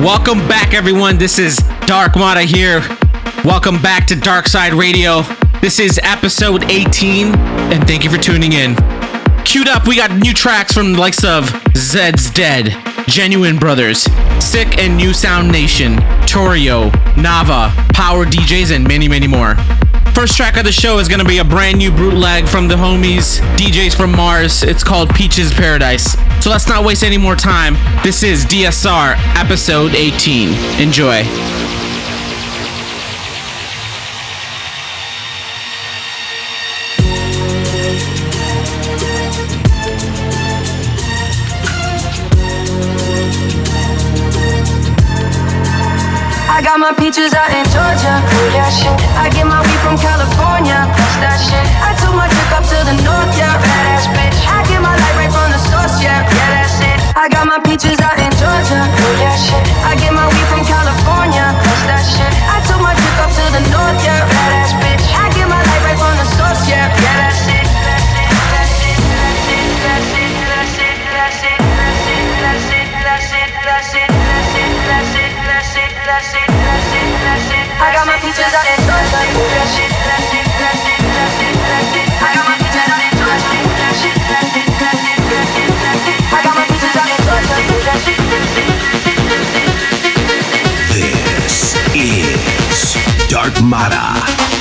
Welcome back, everyone. This is Dark Mata here. Welcome back to Dark Side Radio. This is episode 18, and thank you for tuning in. Queued up, we got new tracks from the likes of Zeds Dead, Genuine Brothers, Sick and New Sound Nation, Torio, Nava, Power DJs, and many, many more. First track of the show is going to be a brand new bootleg from the homies, DJs from Mars. It's called Peaches Paradise. So let's not waste any more time. This is DSR, episode 18. Enjoy. I got my peaches out in Georgia. beaches out in Georgia. Mara.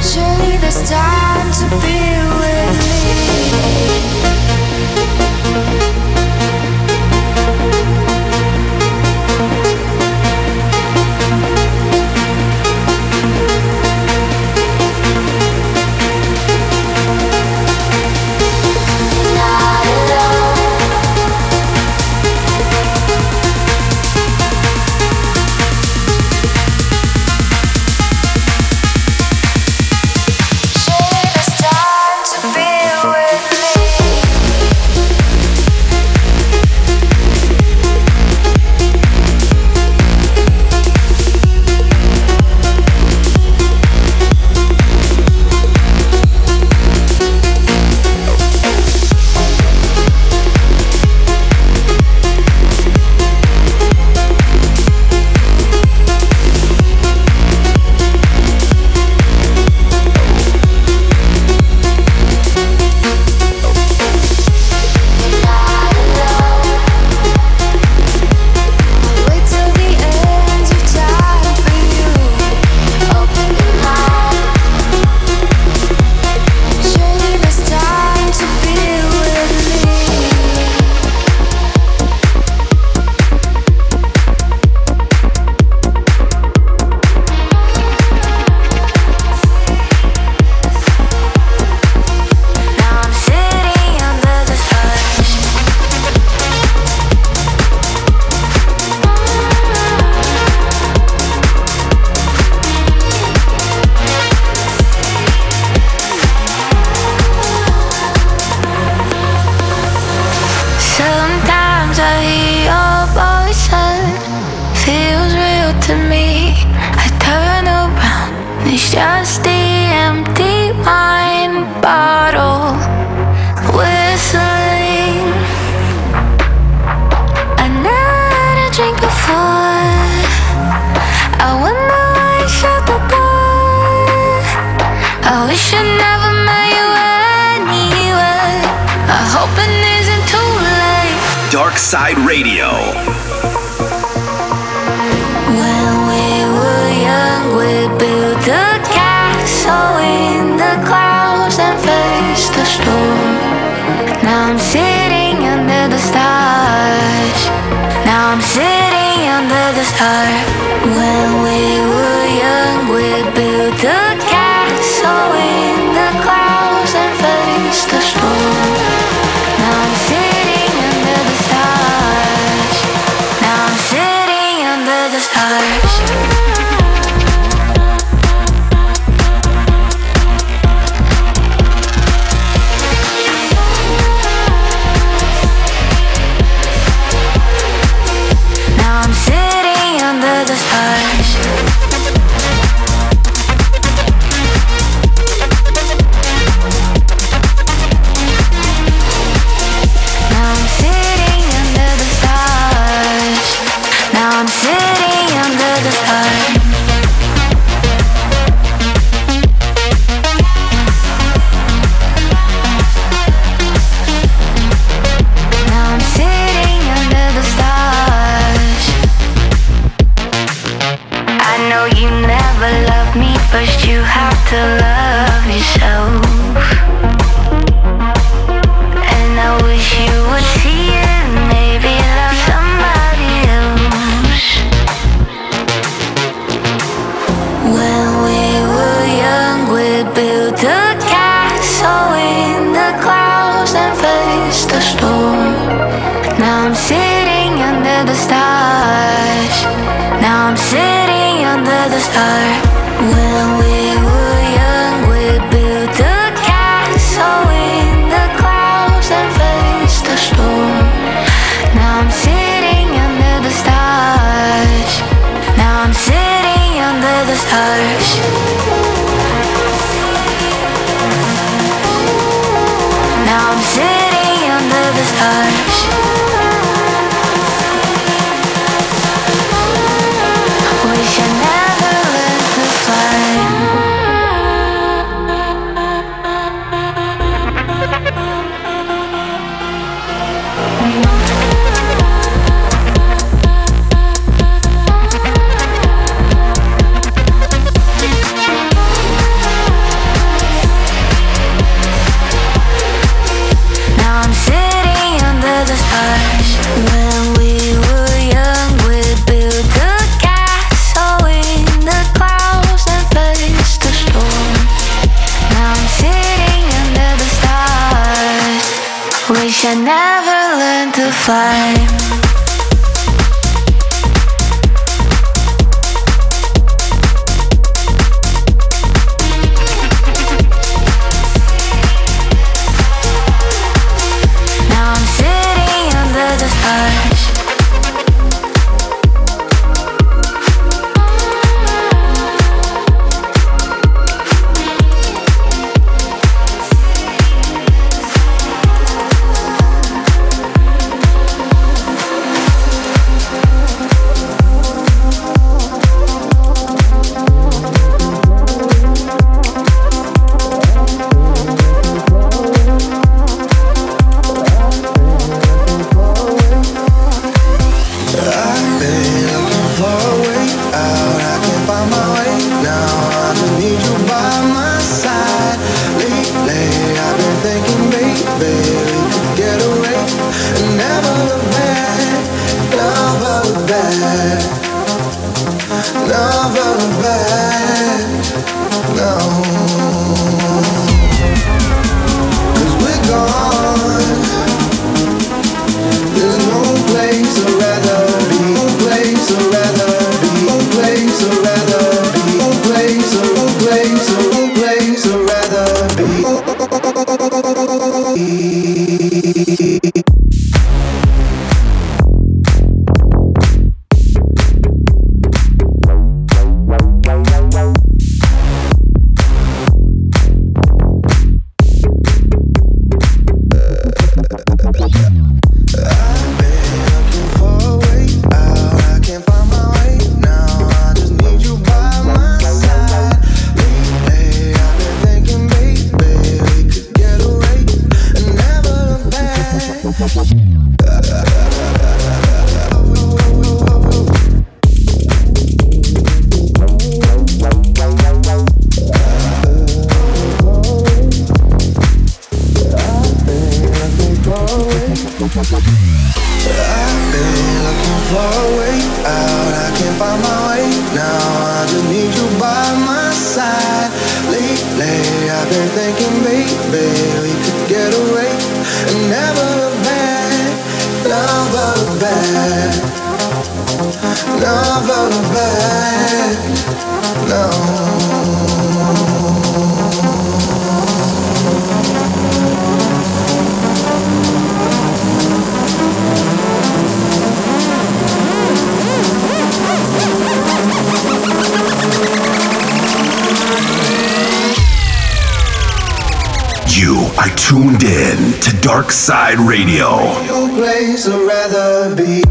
Surely there's time to feel. feels real to me. I turn around, it's just the empty wine bottle. Side Radio. When we were young, we built a castle in the clouds and faced the storm. Now I'm sitting under the stars. Now I'm sitting under the stars. When we you never loved me, but you have to love yourself. side Dark Side Radio. Your place I'd rather be.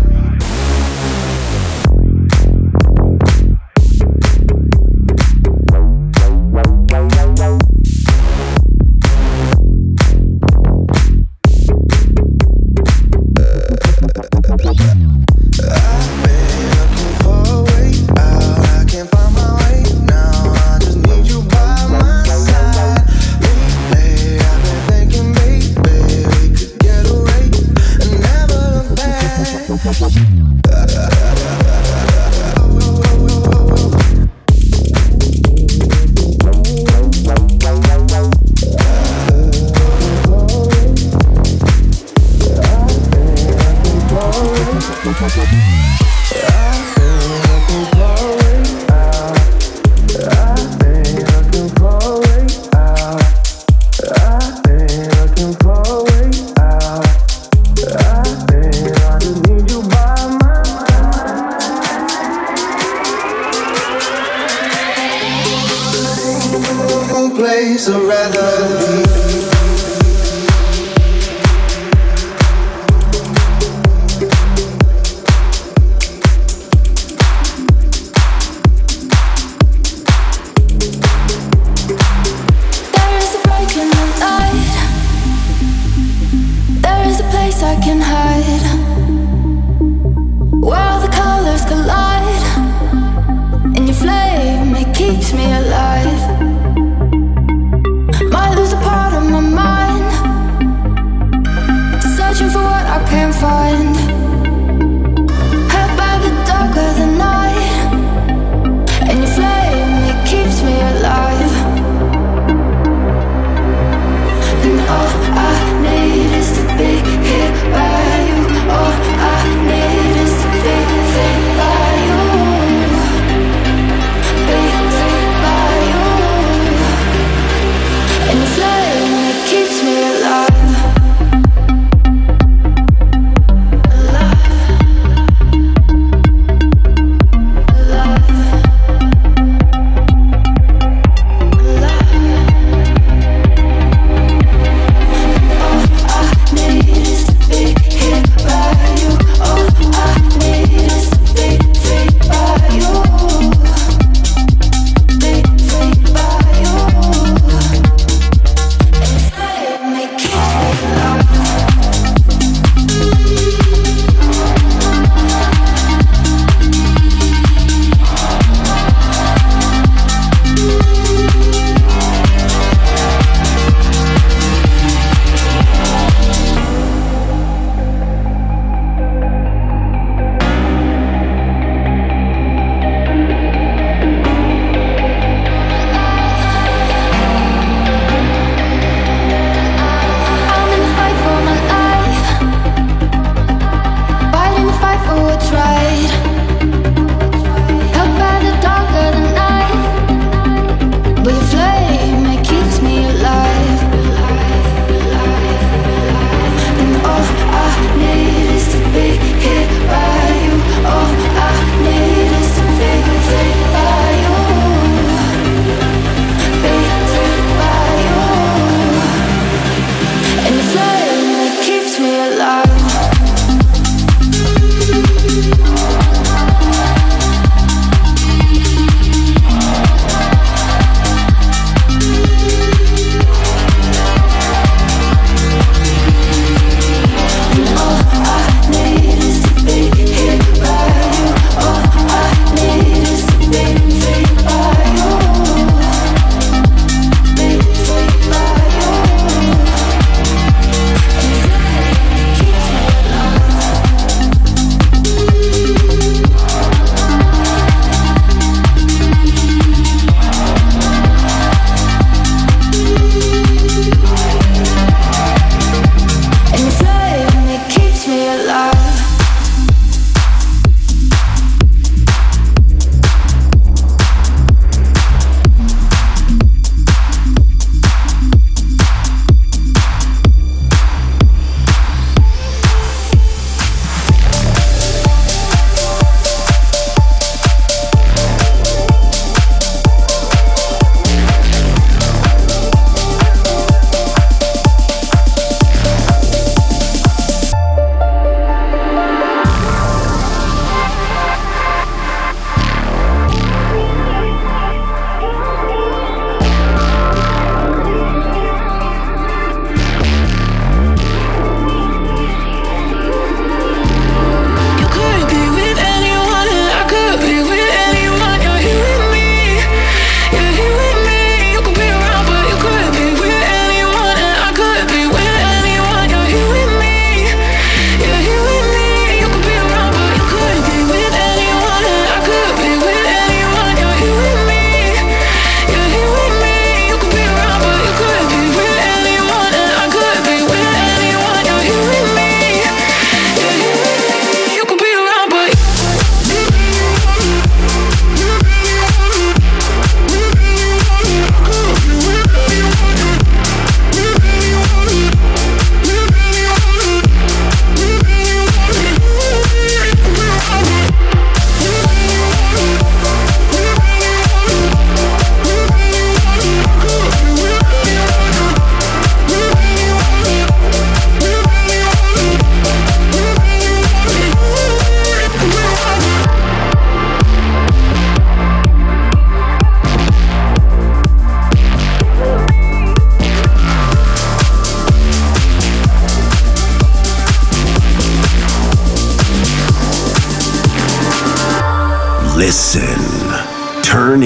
So I'd rather be.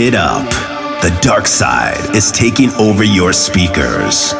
It up. The dark side is taking over your speakers.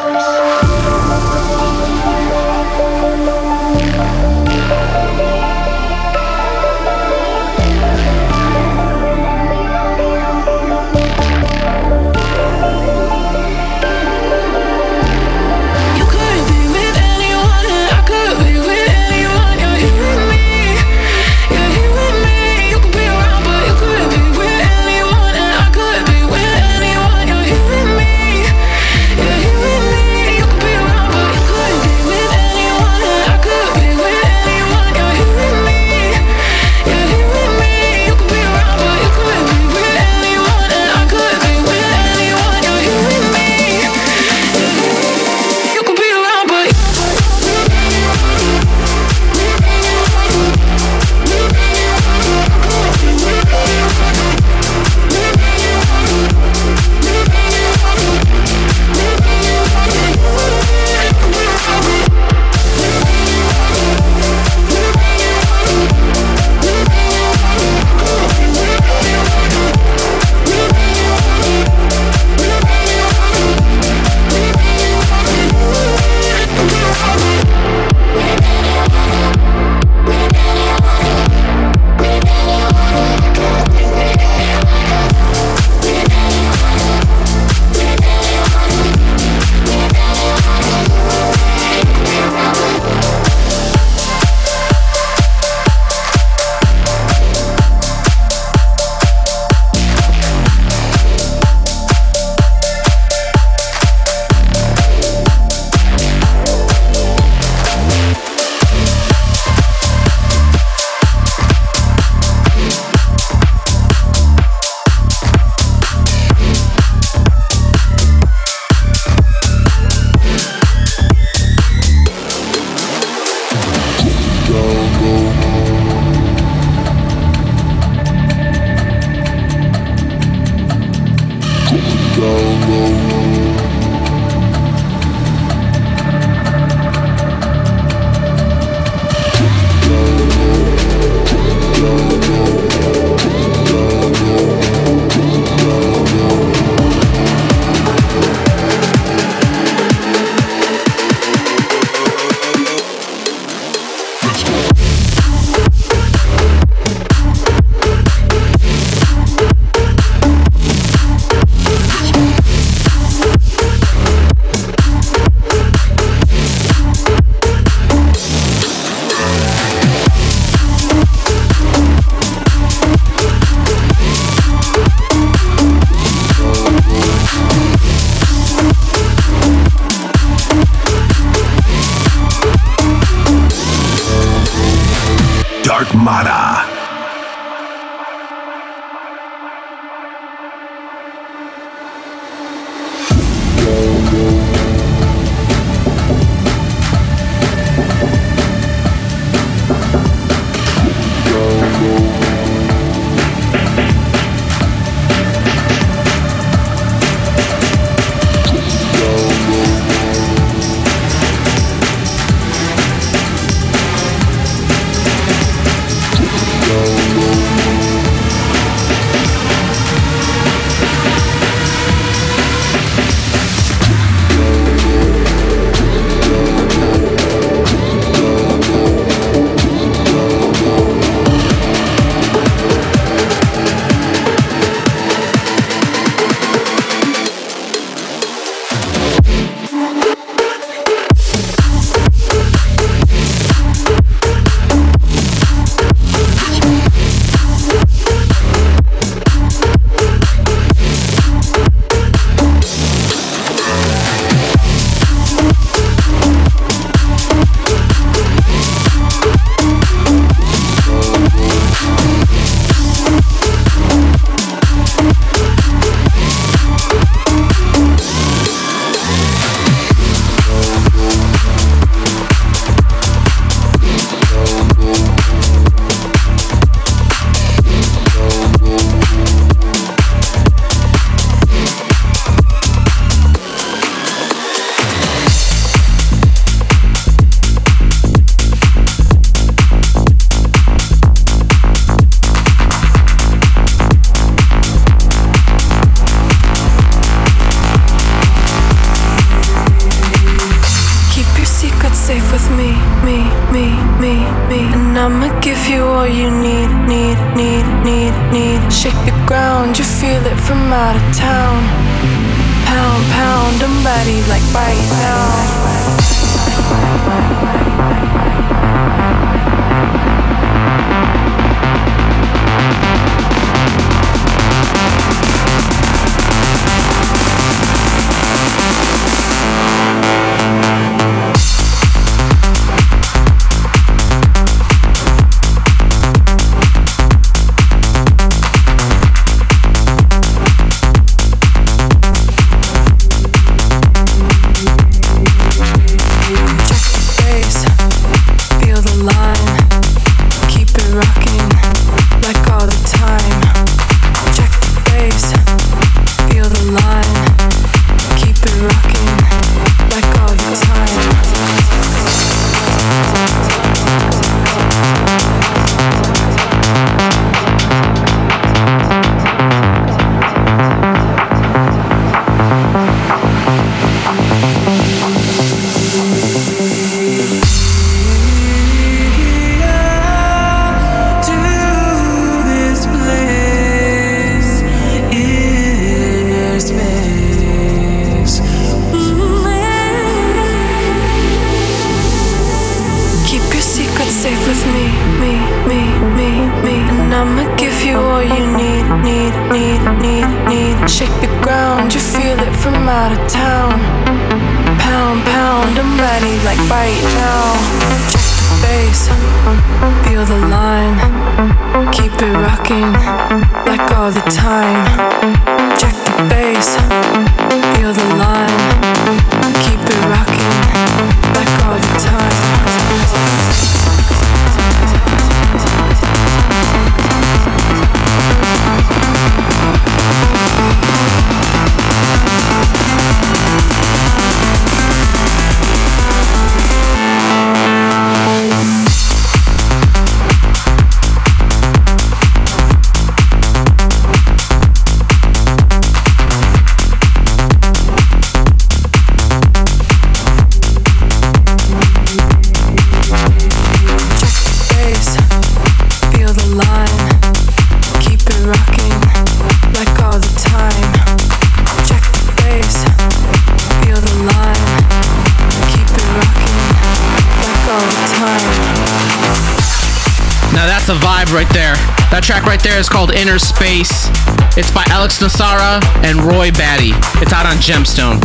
Track right there is called Inner Space. It's by Alex Nasara and Roy Batty. It's out on Gemstone.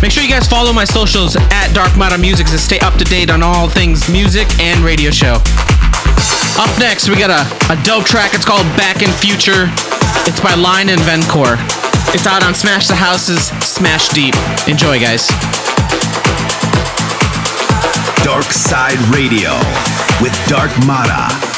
Make sure you guys follow my socials at Dark Matter Music to stay up to date on all things music and radio show. Up next, we got a, a dope track. It's called Back in Future. It's by Line and Vencor. It's out on Smash the Houses, Smash Deep. Enjoy, guys. Dark Side Radio with Dark Mata.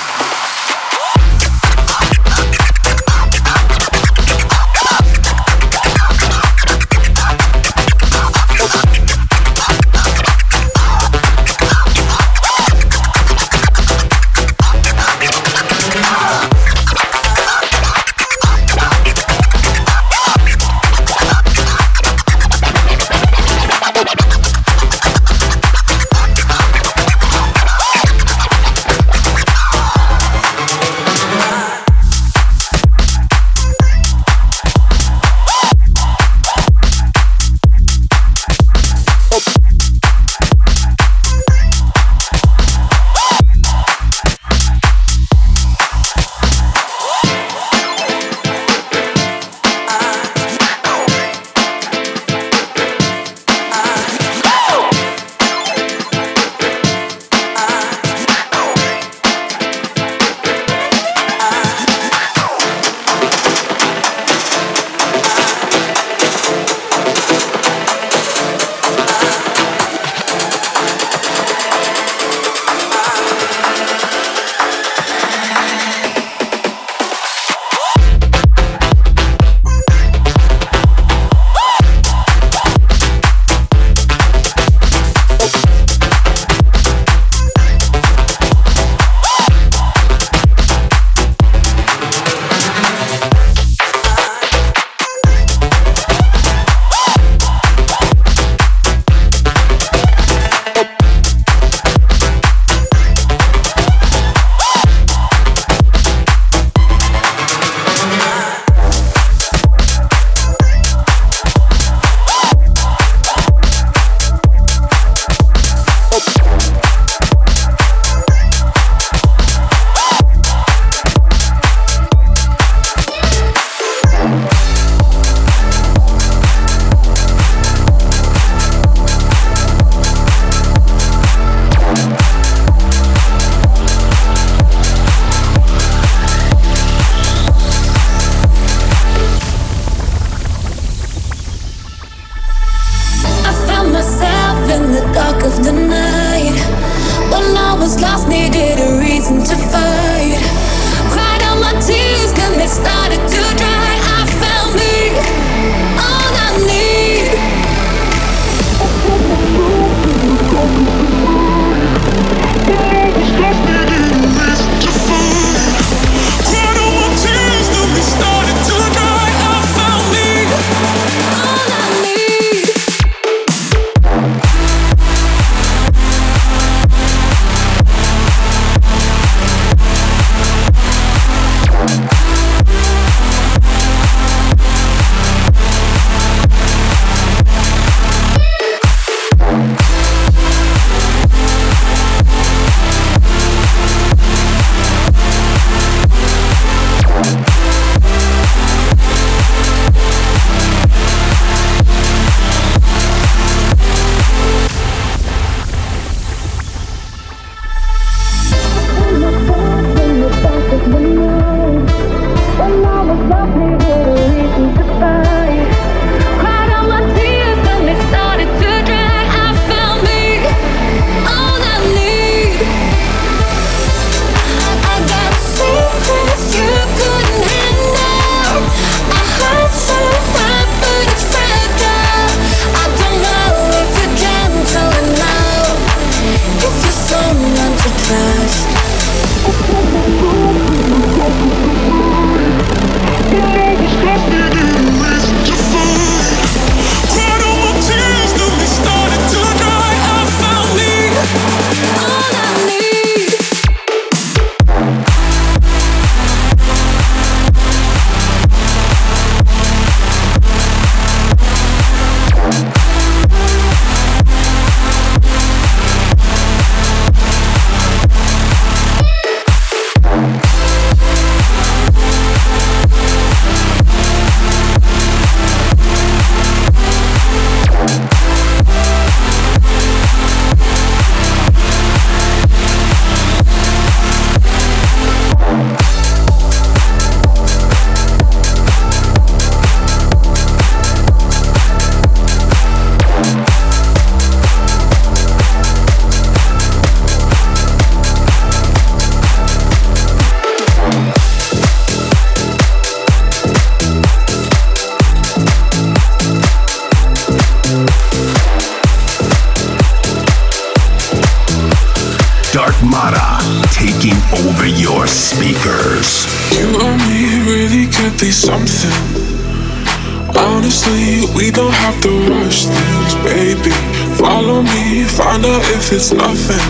Out if it's nothing.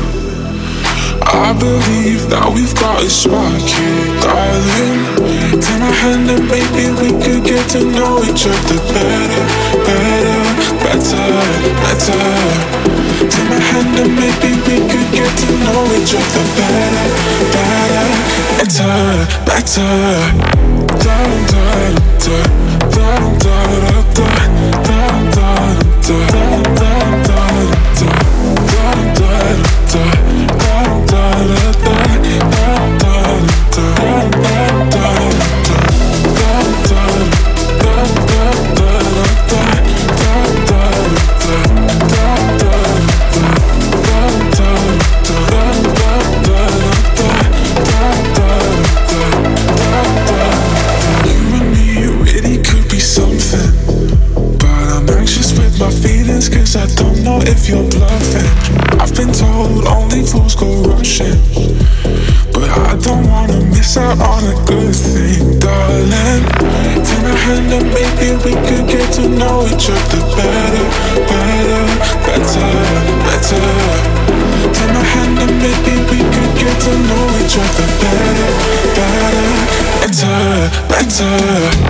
I believe that we've got a spark here, darling. Take my hand and maybe we could get to know each other better, better, better, better. Take my hand and maybe we could get to know each other better, better, better, better. Da da da da da da da da da da da da Cause I don't know if you're bluffing. I've been told only fools go rushing. But I don't wanna miss out on a good thing, darling. Take my hand and maybe we could get to know each other better, better, better, better. Take my hand and maybe we could get to know each other better, better, better,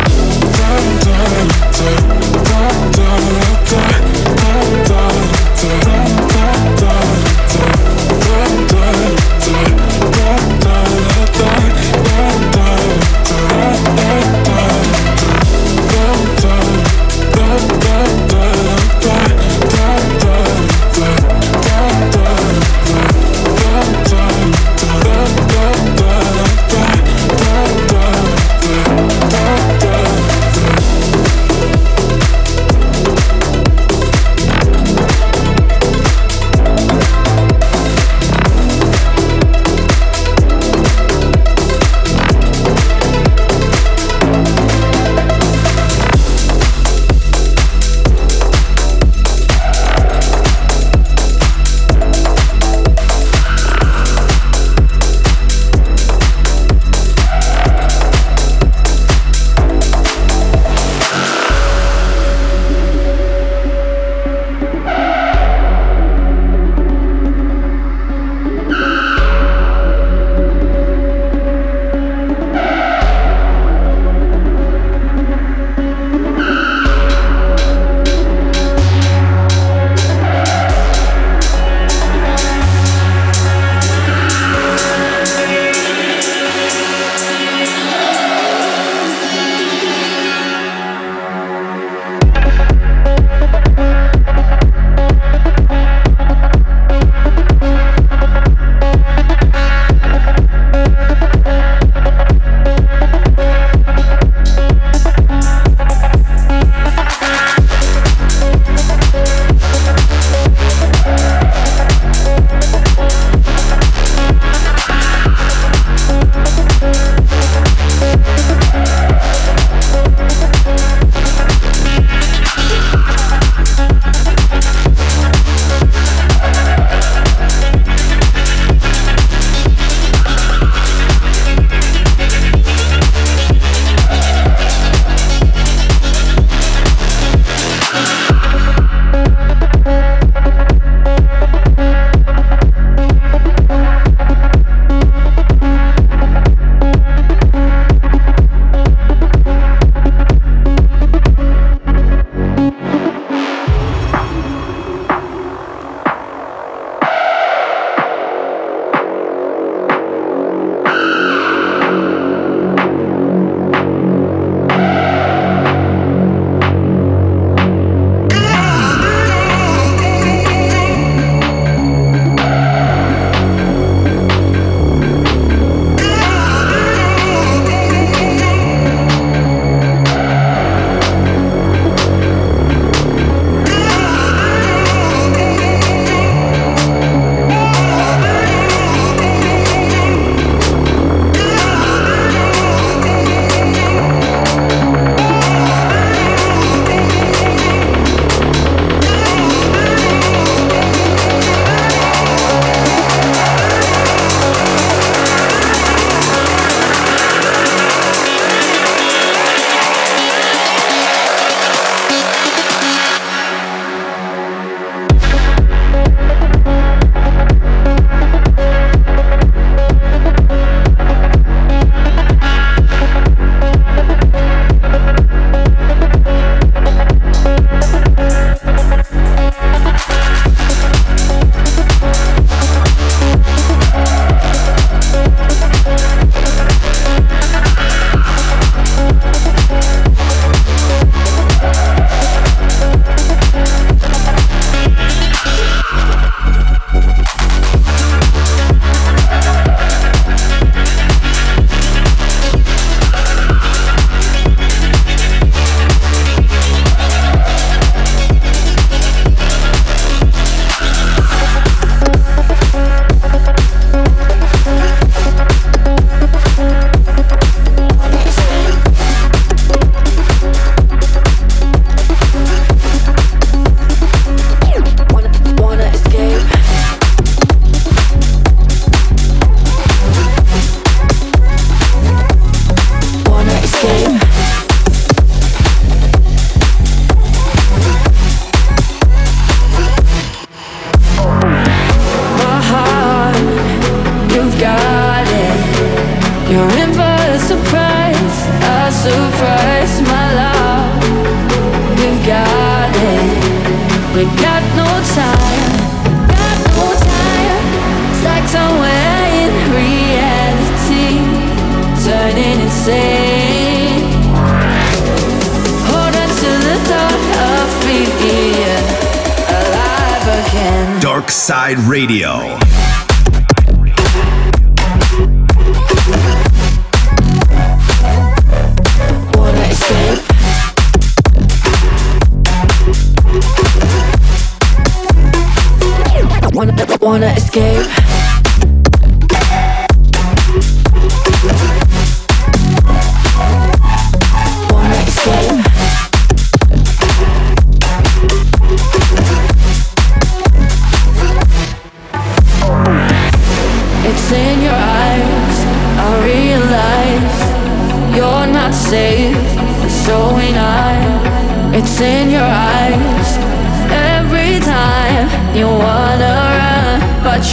Wanna, wanna escape?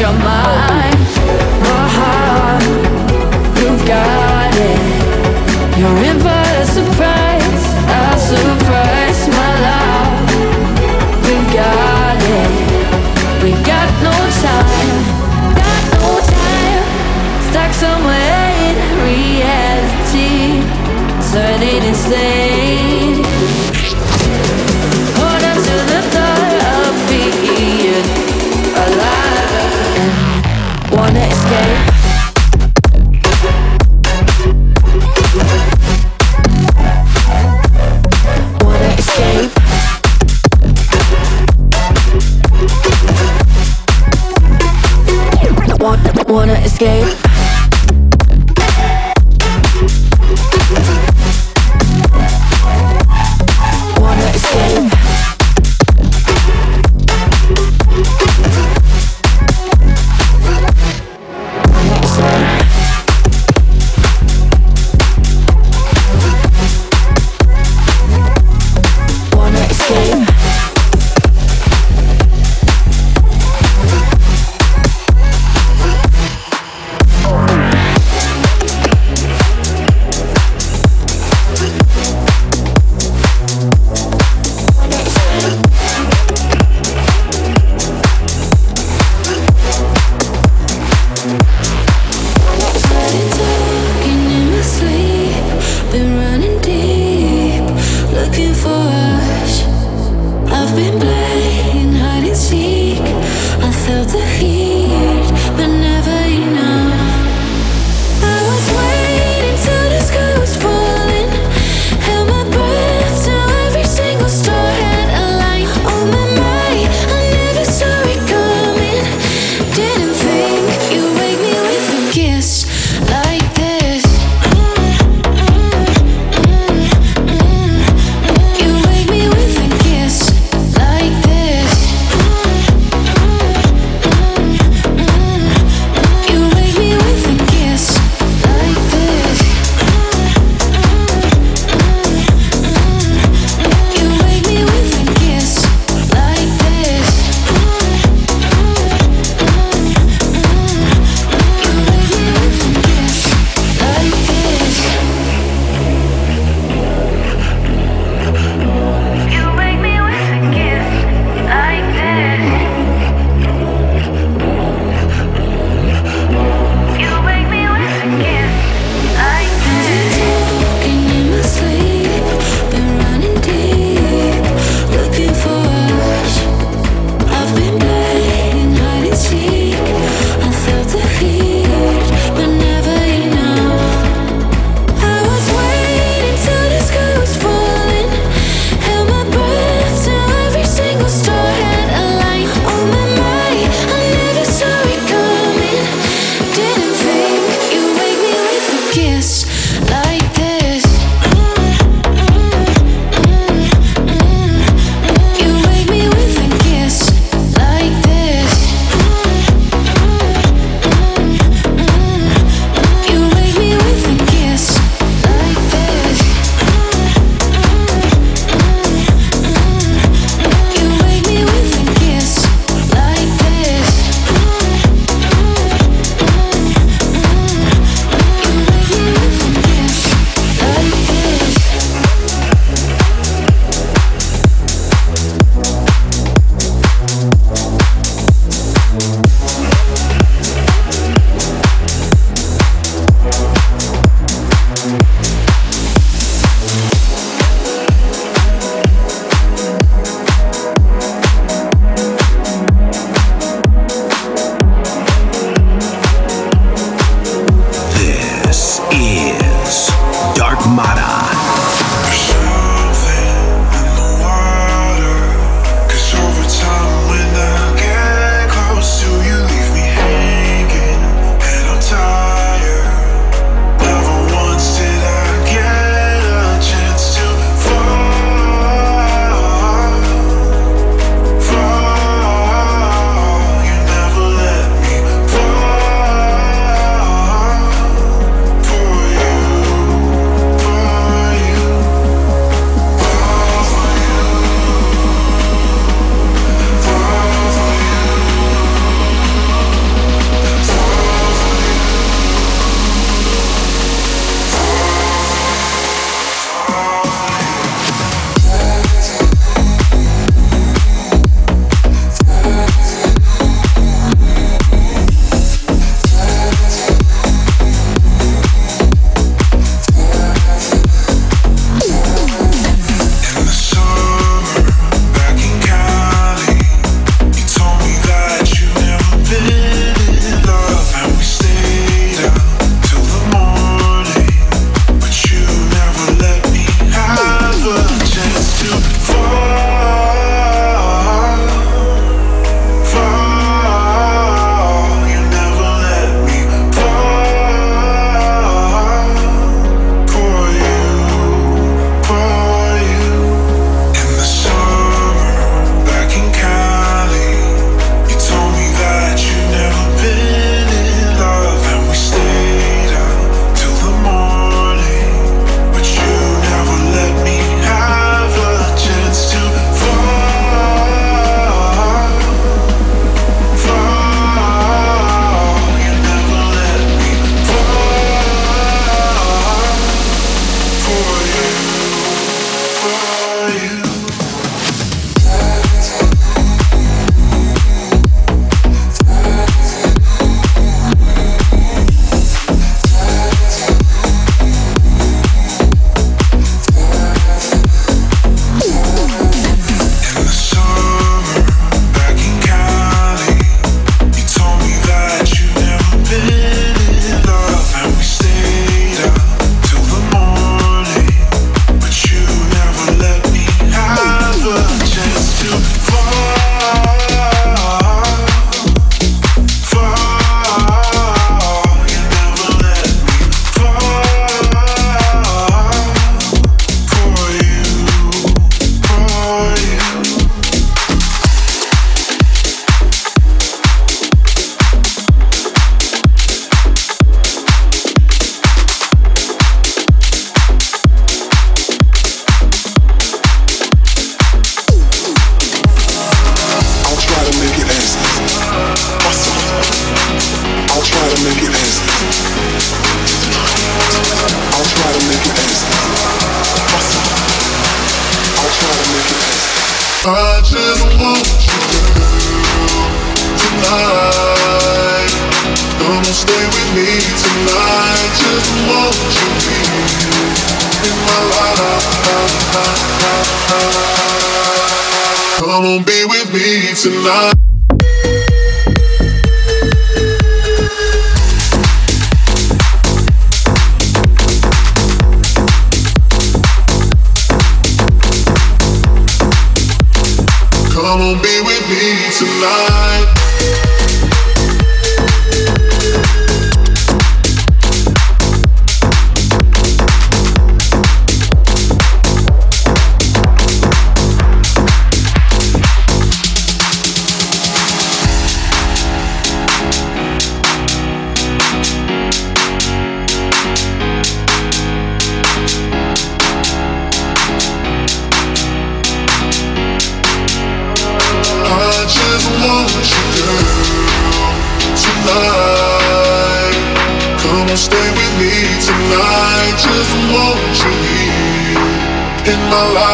Run, but Wanna escape?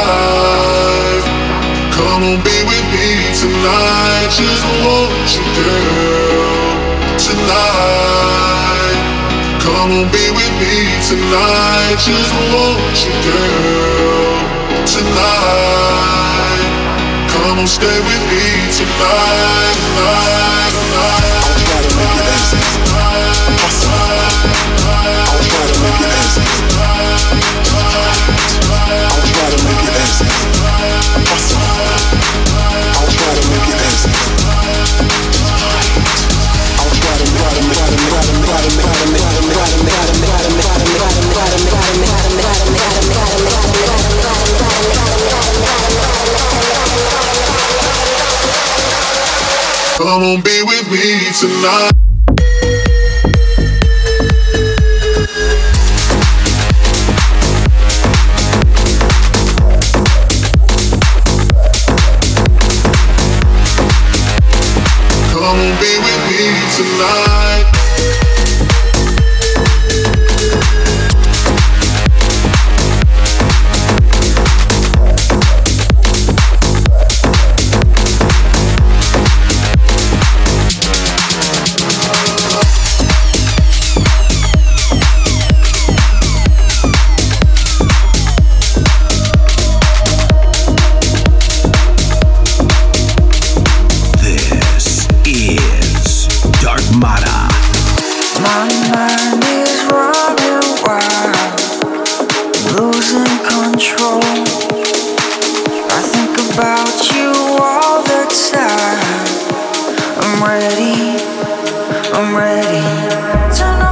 alive. Come on, be with me tonight. Just want you, girl, tonight. Come on, be with me tonight. Just want you, girl, tonight. Come on, stay with me tonight, tonight, tonight. I'll try to make it as I'll try to make it as Come on, be with me tonight. Turn off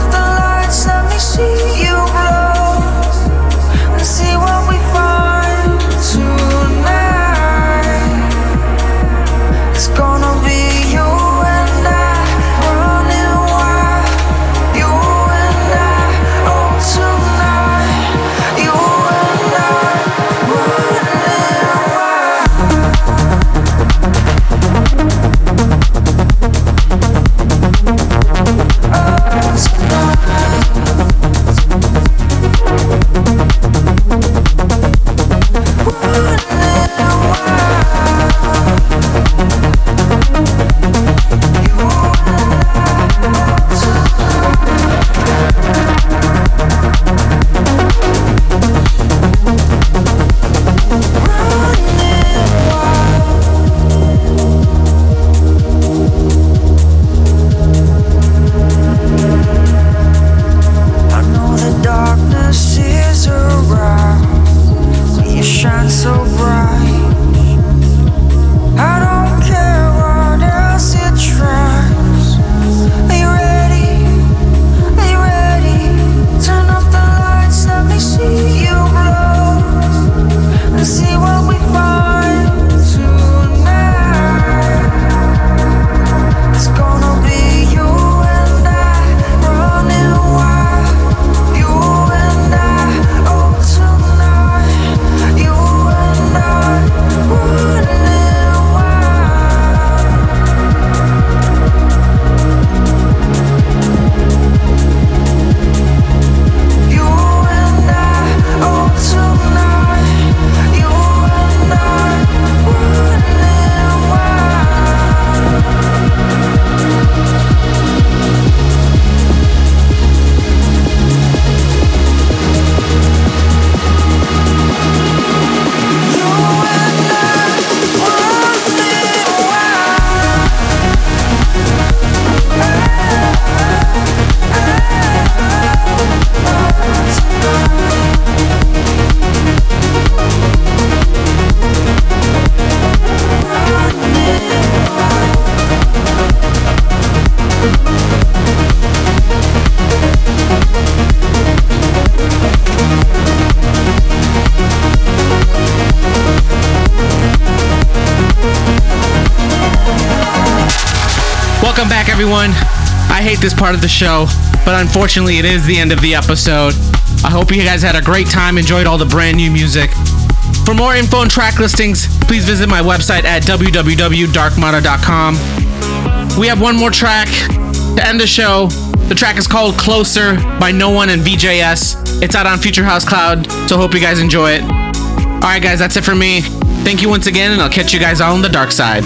everyone. I hate this part of the show, but unfortunately, it is the end of the episode. I hope you guys had a great time, enjoyed all the brand new music. For more info and track listings, please visit my website at www.darkmata.com. We have one more track to end the show. The track is called Closer by No One and VJS. It's out on Future House Cloud, so hope you guys enjoy it. Alright, guys, that's it for me. Thank you once again, and I'll catch you guys all on the dark side.